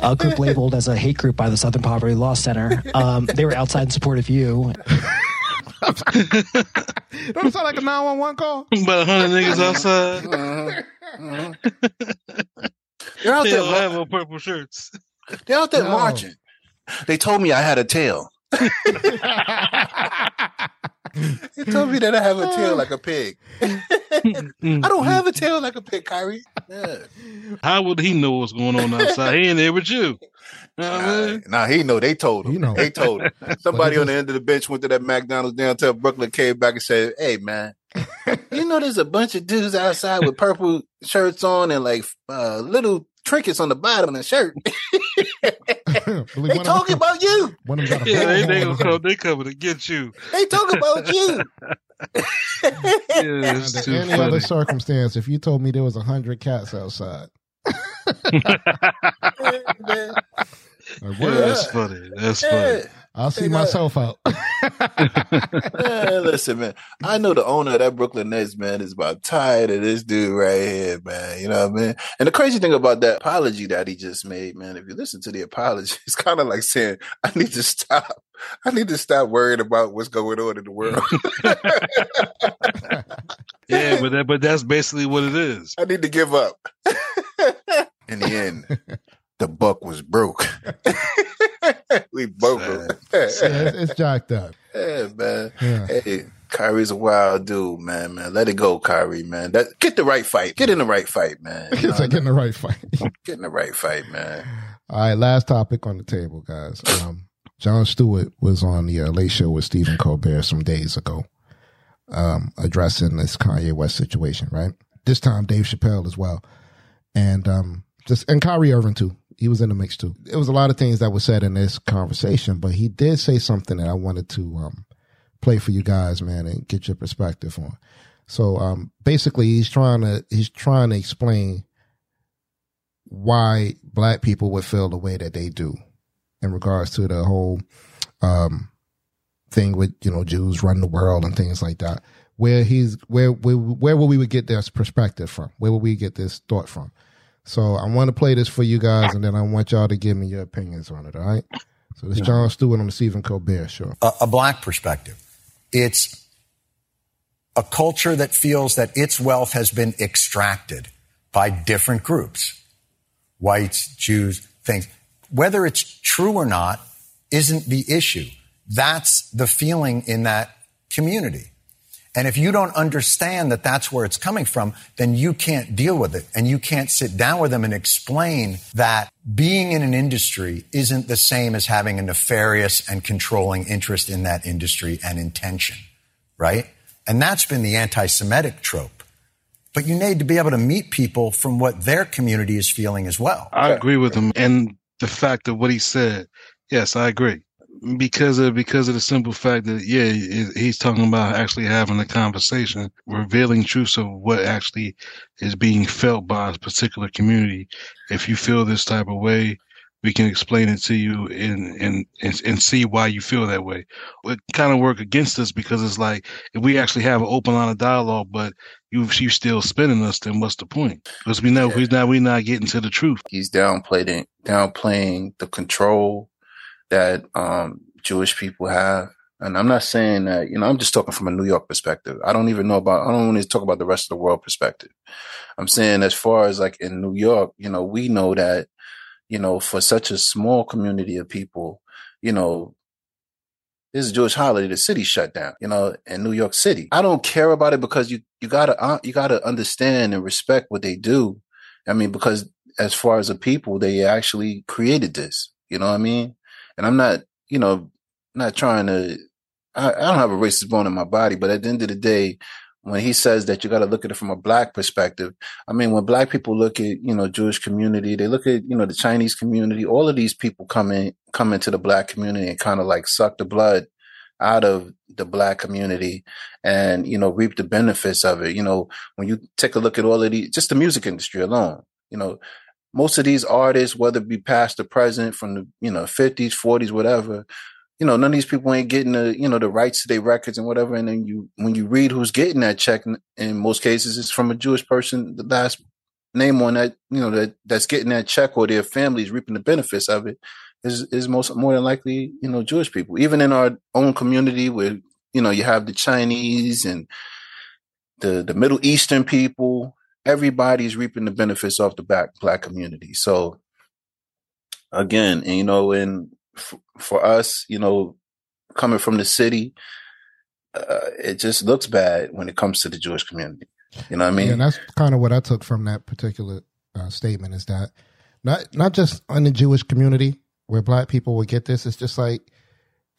a group labeled as a hate group by the Southern Poverty Law Center. Um, they were outside in support of you. Don't it sound like a nine one one call? About a hundred niggas uh-huh. outside. Uh-huh. Uh-huh. They're out They there, don't have on purple shirts. they're out there No. marching. They told me I had a tail. They told me that I have a tail like a pig. I don't have a tail like a pig, Kyrie. Yeah. How would he know what's going on outside? He ain't there with you. You know what I Nah, nah, he know. They told him. He know. They told him. Somebody on the end of the bench went to that McDonald's downtown Brooklyn, came back and said, "Hey, man, you know there's a bunch of dudes outside with purple shirts on and like uh, little trinkets on the bottom of the shirt. They one talking them, about you. one of them got a Yeah, they, they gonna come. They coming to get you. They talk about you. Yeah, Under any funny. other circumstance, if you told me there was a hundred cats outside, like, Yeah, that's funny. That's funny. I'll see myself out. Man, listen, man. I know the owner of that Brooklyn Nets, man, is about tired of this dude right here, man. You know what I mean? And the crazy thing about that apology that he just made, man, if you listen to the apology, it's kind of like saying, I need to stop. I need to stop worrying about what's going on in the world. Yeah, but that, but that's basically what it is. I need to give up. in the end, the buck was broke. we both. him. Yeah, it's, it's jacked up. Yeah, man. Yeah. Hey, Kyrie's a wild dude, man. Man, let it go, Kyrie, man. That get the right fight. Get in the right fight, man. You It's know, like getting the right fight. get in the right fight, man. All right, last topic on the table, guys. Um, Jon Stewart was on the uh, Late Show with Stephen Colbert some days ago, um, addressing this Kanye West situation. Right, this time Dave Chappelle as well, and um, just and Kyrie Irving too. He was in the mix too. There was a lot of things that were said in this conversation, but he did say something that I wanted to um, play for you guys, man, and get your perspective on. So um, basically, he's trying to he's trying to explain why black people would feel the way that they do in regards to the whole um, thing with you know Jews run the world and things like that. Where he's where where where will we would get this perspective from? Where will we get this thought from? So I want to play this for you guys, and then I want y'all to give me your opinions on it. All right. So this Jon Stewart on the Stephen Colbert show. A, a black perspective. It's a culture that feels that its wealth has been extracted by different groups, whites, Jews, things. Whether it's true or not isn't the issue. That's the feeling in that community. And if you don't understand that that's where it's coming from, then you can't deal with it and you can't sit down with them and explain that being in an industry isn't the same as having a nefarious and controlling interest in that industry and intention, right? And that's been the anti-Semitic trope. But you need to be able to meet people from what their community is feeling as well. I agree with him. And the fact of what he said, yes, I agree because of because of the simple fact that yeah he's talking about actually having a conversation revealing truths of what actually is being felt by a particular community. If you feel this type of way we can explain it to you and and and, and see why you feel that way. It kind of work against us because it's like if we actually have an open line of dialogue but you you still spinning us then what's the point? Because we know yeah. we're not we're not getting to the truth. He's downplaying downplaying the control that um, Jewish people have. And I'm not saying that, you know, I'm just talking from a New York perspective. I don't even know about, I don't want to talk about the rest of the world perspective. I'm saying as far as like in New York, you know, we know that, you know, for such a small community of people, you know, this is Jewish holiday, the city shut down, you know, in New York City. I don't care about it because you, you gotta, uh, you gotta understand and respect what they do. I mean, because as far as the people, they actually created this, you know what I mean? And I'm not, you know, not trying to, I, I don't have a racist bone in my body, but at the end of the day, when he says that you got to look at it from a black perspective, I mean, when black people look at, you know, Jewish community, they look at, you know, the Chinese community, all of these people come in, come into the black community and kind of like suck the blood out of the black community and, you know, reap the benefits of it. You know, when you take a look at all of these, just the music industry alone, you know, most of these artists, whether it be past or present from the, you know, 50s, 40s, whatever, you know, none of these people ain't getting the, you know, the rights to their records and whatever. And then you, when you read who's getting that check, in most cases, it's from a Jewish person. The last name on that, you know, that that's getting that check or their families reaping the benefits of it is is most more than likely, you know, Jewish people. Even in our own community, where you know you have the Chinese and the the Middle Eastern people, everybody's reaping the benefits of the black black community. So again, and, you know, and f- for us, you know, coming from the city, uh, it just looks bad when it comes to the Jewish community. You know what I mean? Yeah, and that's kind of what I took from that particular uh, statement is that not not just in the Jewish community where black people would get this. It's just like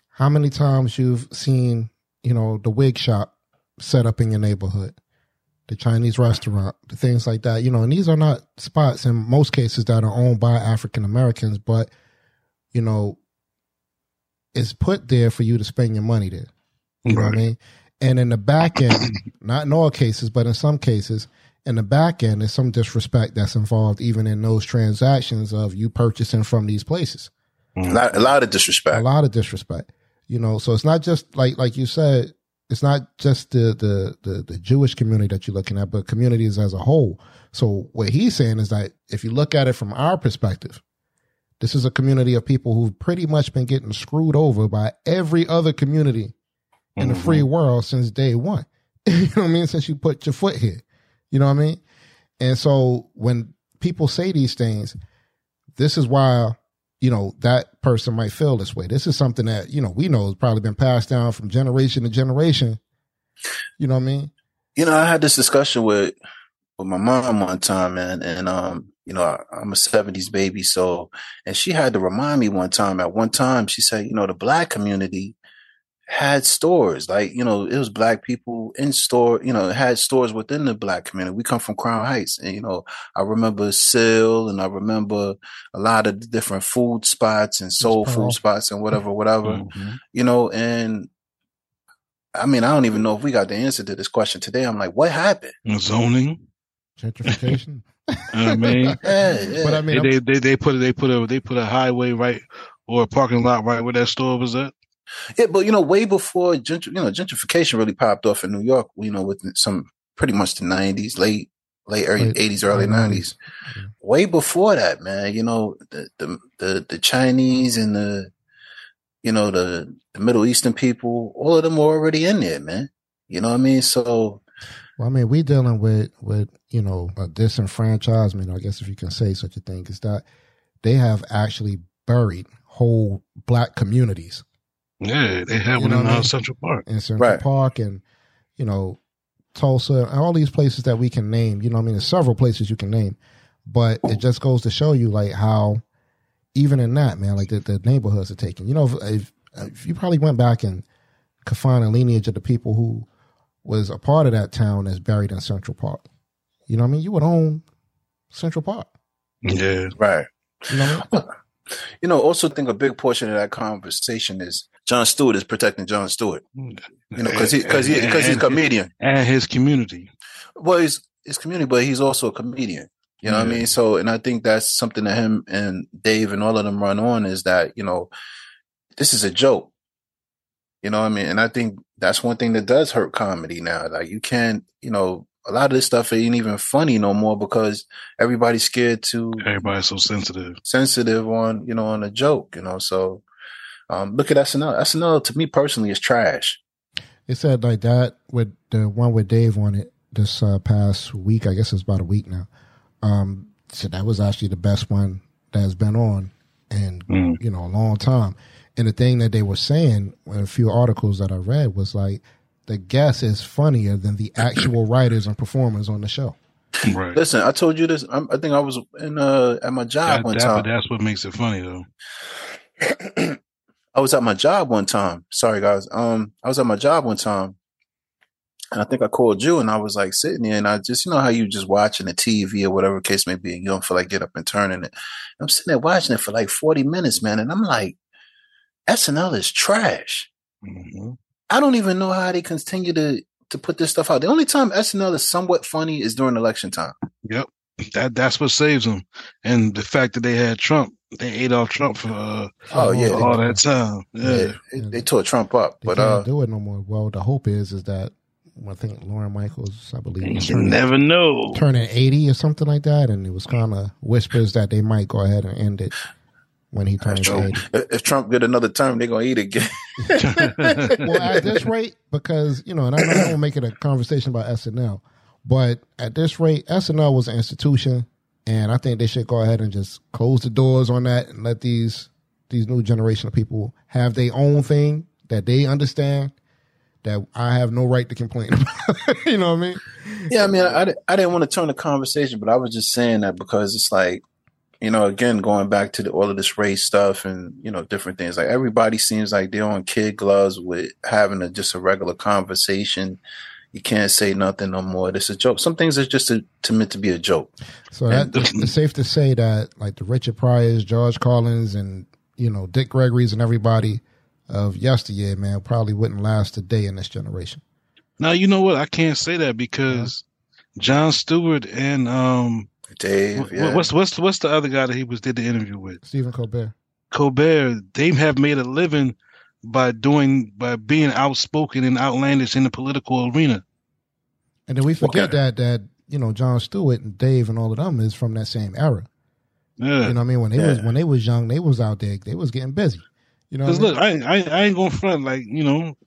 how many times you've seen, you know, the wig shop set up in your neighborhood the Chinese restaurant, the things like that. You know, and these are not spots in most cases that are owned by African Americans, but you know, it's put there for you to spend your money there. You right. know what I mean? And in the back end, not in all cases, but in some cases, in the back end, there's some disrespect that's involved even in those transactions of you purchasing from these places. A lot, a lot of disrespect. A lot of disrespect. You know, so it's not just like like you said, it's not just the, the, the the Jewish community that you're looking at, but communities as a whole. So what he's saying is that if you look at it from our perspective, this is a community of people who've pretty much been getting screwed over by every other community in mm-hmm. the free world since day one. you know what I mean? Since you put your foot here. You know what I mean? And so when people say these things, this is why you know, that person might feel this way. This is something that, you know, we know has probably been passed down from generation to generation. You know what I mean? You know, I had this discussion with with my mom one time, man, and um, you know, I, I'm a '70s baby, so and she had to remind me one time. At one time, she said, you know, the black community had stores. Like you know it was black people in store you know had stores within the black community. We come from crown heights and you know i remember Sill and i remember a lot of different food spots and soul food spots and whatever whatever mm-hmm. you know and i mean i don't even know if we got the answer to this question today. I'm like what happened? Zoning? Gentrification? You know what I mean, Yeah, yeah. But I mean, they, they they put they put a they put a highway right or a parking lot right where that store was at. Yeah, but you know, way before gentr- you know gentrification really popped off in New York, you know, with some pretty much the nineties, late late early eighties, early 90s. nineties. Way before that, man, you know, the, the the the Chinese and the you know the the Middle Eastern people, all of them were already in there, man. You know what I mean? So Well, I mean, we dealing with with you know a disenfranchisement. I guess if you can say such a thing, is that they have actually buried whole black communities Yeah, they had You one know in I uh, mean? Central Park. in Central Right. Park and you know Tulsa and all these places that we can name. You know, what I mean, there's several places you can name, but it just goes to show you like how even in that man, like the, the neighborhoods are taken. You know, if, if, if you probably went back and could find a lineage of the people who was a part of that town that's buried in Central Park. You know what I mean? You would own Central Park. Yeah, right. You know what I mean? You know, also think a big portion of that conversation is Jon Stewart is protecting Jon Stewart. You know, because he because he because he's a comedian. and his community. well, he's his community, but he's also a comedian. You know what I mean? So, and I think that's something that him and Dave and all of them run on is that, you know, this is a joke. You know what I mean? And I think that's one thing that does hurt comedy now. Like you can't, you know, a lot of this stuff ain't even funny no more because everybody's scared to Everybody's so sensitive. sensitive on, you know, on a joke, you know. So um look at SNL. SNL to me personally is trash. They said like that with the one with Dave on it this uh, past week. I guess it's about a week now. Um, so that was actually the best one that's been on in Mm. you know a long time. And the thing that they were saying in a few articles that I read was like the guest is funnier than the actual writers and performers on the show. Right. Listen, I told you this. I'm, I think I was in uh at my job That- one that- time. but that's what makes it funny though. I was at my job one time. Sorry, guys. Um, I was at my job one time, and I think I called you, and I was like sitting there, and I just, you know, how you just watching the TV or whatever case may be, and you don't feel like get up and turning it. I'm sitting there watching it for like 40 minutes, man, and I'm like, SNL is trash. hmm I don't even know how they continue to to put this stuff out. The only time SNL is somewhat funny is during election time. Yep. That that's what saves them, and the fact that they had Trump, they ate off Trump for uh, Oh, yeah, for they- all that time. Yeah. Yeah, they, they tore Trump up, They but can't uh, do it no more. Well, the hope is is that I think Lorne Michaels, I believe, You turning, never know. turning eighty or something like that, and it was kind of whispers that they might go ahead and end it when he turns True. eighty. if if Trump get another term, they're gonna eat again. well, at this rate, because you know, and I know I don't make it a conversation about SNL, but at this rate, SNL was an institution, and I think they should go ahead and just close the doors on that and let these these new generation of people have their own thing that they understand. That I have no right to complain about. you know what I mean? Yeah, I mean, I, I didn't want to turn the conversation, but I was just saying that because it's like, you know, again, going back to the, all of this race stuff and, you know, different things. Like everybody seems like they're on kid gloves with having a, just a regular conversation. You can't say nothing no more. It's a joke. Some things are just a, to meant to be a joke. So that, it's safe to say that like the Richard Pryors, George Carlins, and you know Dick Gregory's and everybody of yesteryear, man, probably wouldn't last a day in this generation. Now you know what? I can't say that because Jon Stewart and um, Dave, what- yeah. what's what's what's the other guy that he was did the interview with? Stephen Colbert. Colbert. They have made a living by doing by being outspoken and outlandish in the political arena. And then we forget Okay. that that you know Jon Stewart and Dave and all of them is from that same era. Yeah. You know what I mean? When they was when they was young, they was out there. They was getting busy. You know, Because look, I, I I ain't gonna front like you know,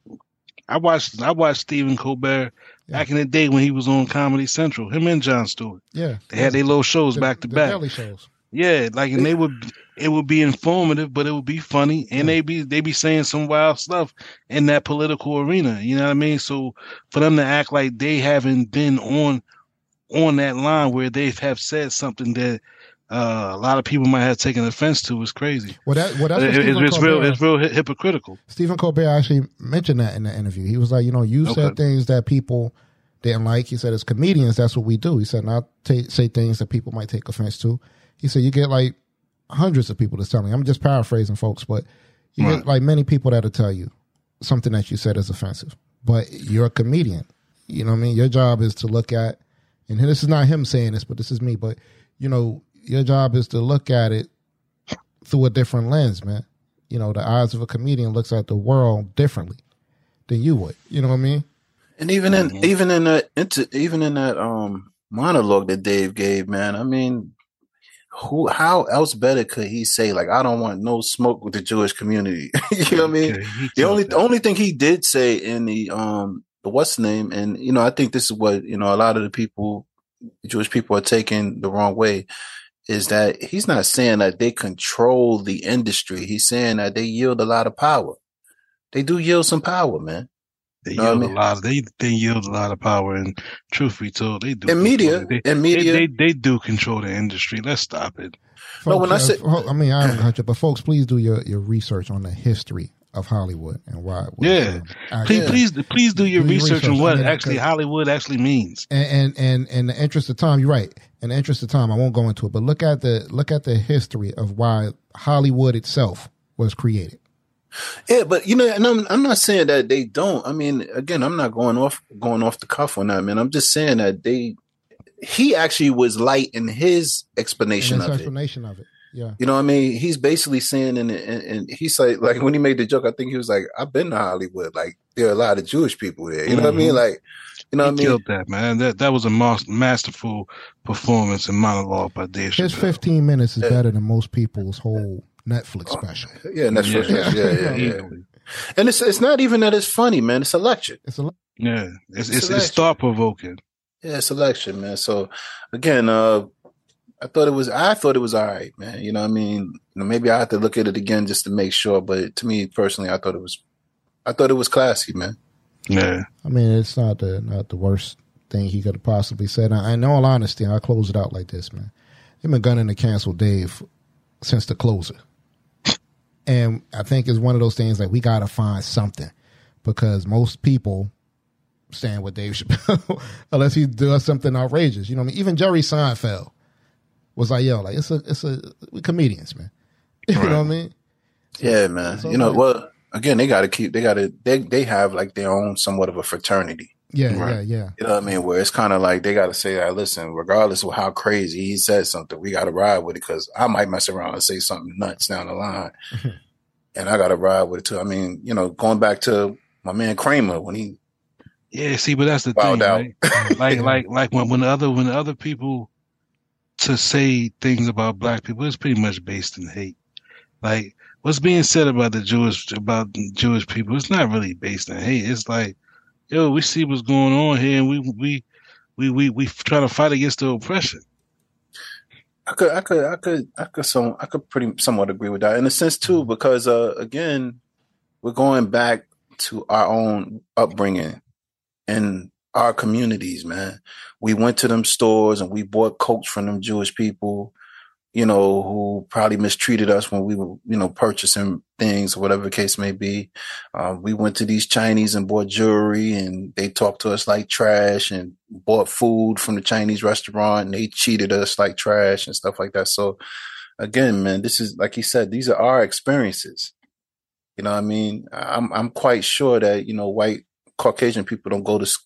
I watched I watched Stephen Colbert back in the day when he was on Comedy Central. Him and Jon Stewart, yeah, they had their little shows the, back to the back. Daily shows. Yeah, like and they would it would be informative, but it would be funny, and they be they be saying some wild stuff in that political arena. You know what I mean? So for them to act like they haven't been on on that line where they have said something that uh, a lot of people might have taken offense to is crazy. Well, that well, that's what It- it's, it's real it's real hypocritical. Stephen Colbert actually mentioned that in the interview. He was like, you know, you said things that people didn't like. He said, as comedians, that's what we do. He said, not ta- say things that people might take offense to. He said, you get like hundreds of people that's telling. Me. I'm just paraphrasing, folks, but you Right. get like many people that'll tell you something that you said is offensive. But you're a comedian. You know what I mean? Your job is to look at and this is not him saying this, but this is me. But you know, your job is to look at it through a different lens, man. You know, the eyes of a comedian looks at the world differently than you would. You know what I mean? And even in even in that into, even in that um monologue that Dave gave, man, I mean, who how else better could he say like I don't want no smoke with the Jewish community? you know what I mean? The only the only thing he did say in the um the what's name, and you know, I think this is what you know a lot of the people, Jewish people, are taking the wrong way. Is that he's not saying that they control the industry. He's saying that they yield a lot of power. They do yield some power, man. They Know what I yield mean? a lot. They they yield a lot of power, and truth be told, they do. In media- control. They, in media- they, they, they do control the industry. Let's stop it. No, when I say- fo- I mean, I don't got you, but folks, please do your, your research on the history of Hollywood and why. what, Yeah. um, Please, please, please do your Do your research on what actually Hollywood actually means. and and and in the interest of time, you're right. In the interest of time, I won't go into it, but look at the look at the history of why Hollywood itself was created. Yeah, but you know, and I'm I'm not saying that they don't. I mean, again, I'm not going off going off the cuff on that, man. I'm just saying that they he actually was light in his explanation And his of it. explanation of it. Yeah. You know what I mean? He's basically saying, and, and, and he's like, like when he made the joke, I think he was like, "I've been to Hollywood. Like there are a lot of Jewish people there. You know what I mean? Mhm. Like, you know he what I mean? killed that man. That that was a mas- masterful performance and monologue by Dave His Chappelle. 15 minutes is better than most people's whole Netflix special. Yeah, Netflix. that's Yeah. yeah, yeah, yeah, yeah. And it's it's not even that it's funny, man. It's a lecture. It's a Yeah, it's it's, Selection. it's thought provoking. Yeah, selection, man. So again, uh I thought it was I thought it was all right, man. You know what I mean? You know, maybe I have to look at it again just to make sure, but to me personally, I thought it was I thought it was classy, man. Yeah, I mean, it's not the not the worst thing he could have possibly said. I, in all honesty, I'll close it out like this, man. They've been gunning to cancel Dave since the closer. And I think it's one of those things like we got to find something because most people stand with Dave Chappelle unless he does something outrageous. You know what I mean? Even Jerry Seinfeld was like, yo, like it's a it's a we comedians, man. You know what I mean? Yeah, man. So you know, well, again, they got to keep. They got to. They they have like their own somewhat of a fraternity. Yeah, Right. yeah, yeah. You know what I mean? Where it's kind of like they got to say, "Hey, listen, regardless of how crazy he said something, we got to ride with it because I might mess around and say something nuts down the line, and I got to ride with it too." I mean, you know, going back to my man Kramer when he yeah. See, but that's the thing, out. right? like like like when when the other when the other people to say things about black people, it's pretty much based in hate. Like what's being said about the Jewish about Jewish people, it's not really based in hate. It's like, yo, we see what's going on here, and we we we we we try to fight against the oppression. I could, I could, I could, I could, some, I could pretty somewhat agree with that in a sense too, because uh, again, we're going back to our own upbringing and our communities, man. We went to them stores and we bought coats from them Jewish people, you know, who probably mistreated us when we were, you know, purchasing things whatever the case may be. Um, we went to these Chinese and bought jewelry and they talked to us like trash and bought food from the Chinese restaurant and they cheated us like trash and stuff like that. So again, man, this is like you said, these are our experiences. You know what I mean? I'm I'm quite sure that, you know, white Caucasian people don't go to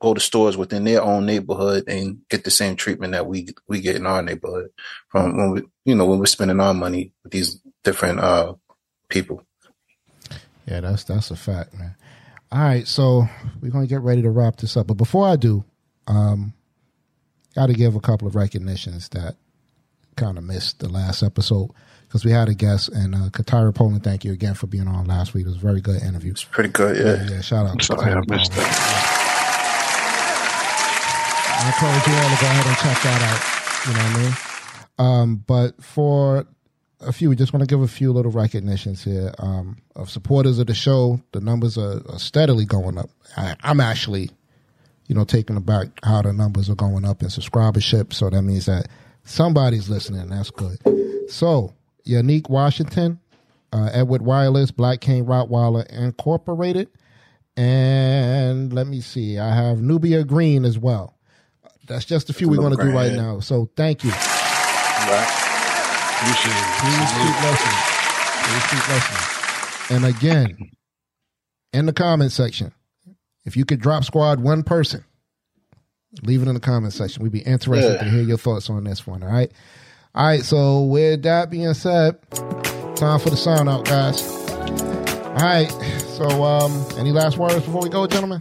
go to stores within their own neighborhood and get the same treatment that we we get in our neighborhood from when we you know when we're spending our money with these different uh people. Yeah, that's that's a fact, man. All right, so we're gonna get ready to wrap this up, but before I do, um, got to give a couple of recognitions that kind of missed the last episode because we had a guest and uh, Katara Poland. Thank you again for being on last week. It was a very good interview. It's pretty good, yeah. Yeah, shout out. to Sorry, I missed Poland. that. I encourage you all to go ahead and check that out. You know what I mean? Um, but for a few, we just want to give a few little recognitions here um, of supporters of the show. The numbers are, are steadily going up. I, I'm actually, you know, taking aback how the numbers are going up in subscribership. So that means that somebody's listening. That's good. So, Unique Washington, uh, Edward Wireless, Black King Rottweiler Incorporated, and let me see, I have Nubia Green as well. That's just a few we're going to do right now. So thank you. Right? Appreciate it. Please keep listening. Please keep listening. And again, in the comment section, if you could drop squad one person, Leave it in the comment section. We'd be interested Yeah. to hear your thoughts on this one. All right. All right. So with that being said, time for the sign out, guys. All right. So, um, any last words before we go, gentlemen?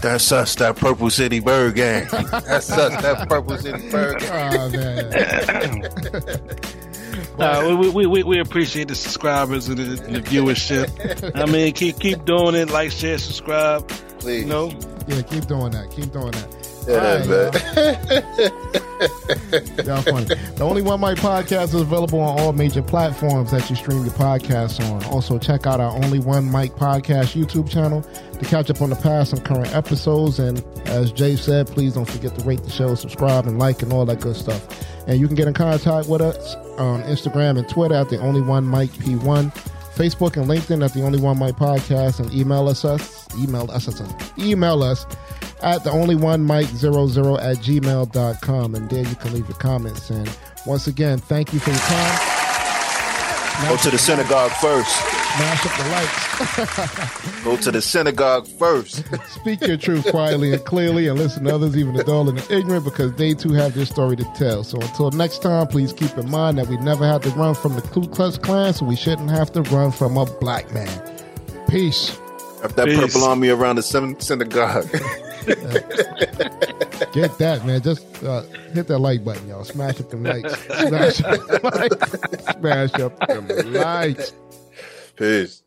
That's us, that Purple City Byrd Gang. That's us, that Purple City Byrd Gang. Oh man. Uh, we, we, we, we appreciate the subscribers and the, and the viewership. I mean, keep keep doing it. Like, share, subscribe. Please. You know, Yeah, keep doing that. Keep doing that. Yeah, Alright, y'all funny. The Only One Mic podcast is available on all major platforms that you stream your podcasts on. Also, check out our Only One Mic podcast YouTube channel to catch up on the past and current episodes. And as Jay said, please don't forget to rate the show, subscribe, and like, and all that good stuff. And you can get in contact with us on Instagram and Twitter at The Only One Mic P1. Facebook and LinkedIn at the Only One Mic Podcast and email us us email us us email us at the only one mic zero zero at gmail.com and there you can leave your comments and once again thank you for your time Go to the synagogue first. smash up the likes Go to the synagogue first. speak your truth quietly and clearly and listen to others even the dull and the ignorant because they too have their story to tell so until next time please keep in mind that we never had to run from the Ku Klux Klan so we shouldn't have to run from a black man peace Wrap that Peace. purple on me around the synagogue. Get that, man. Just uh, hit that like button, y'all. Smash up them likes. Smash up them likes. Smash up them likes. Peace.